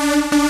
Música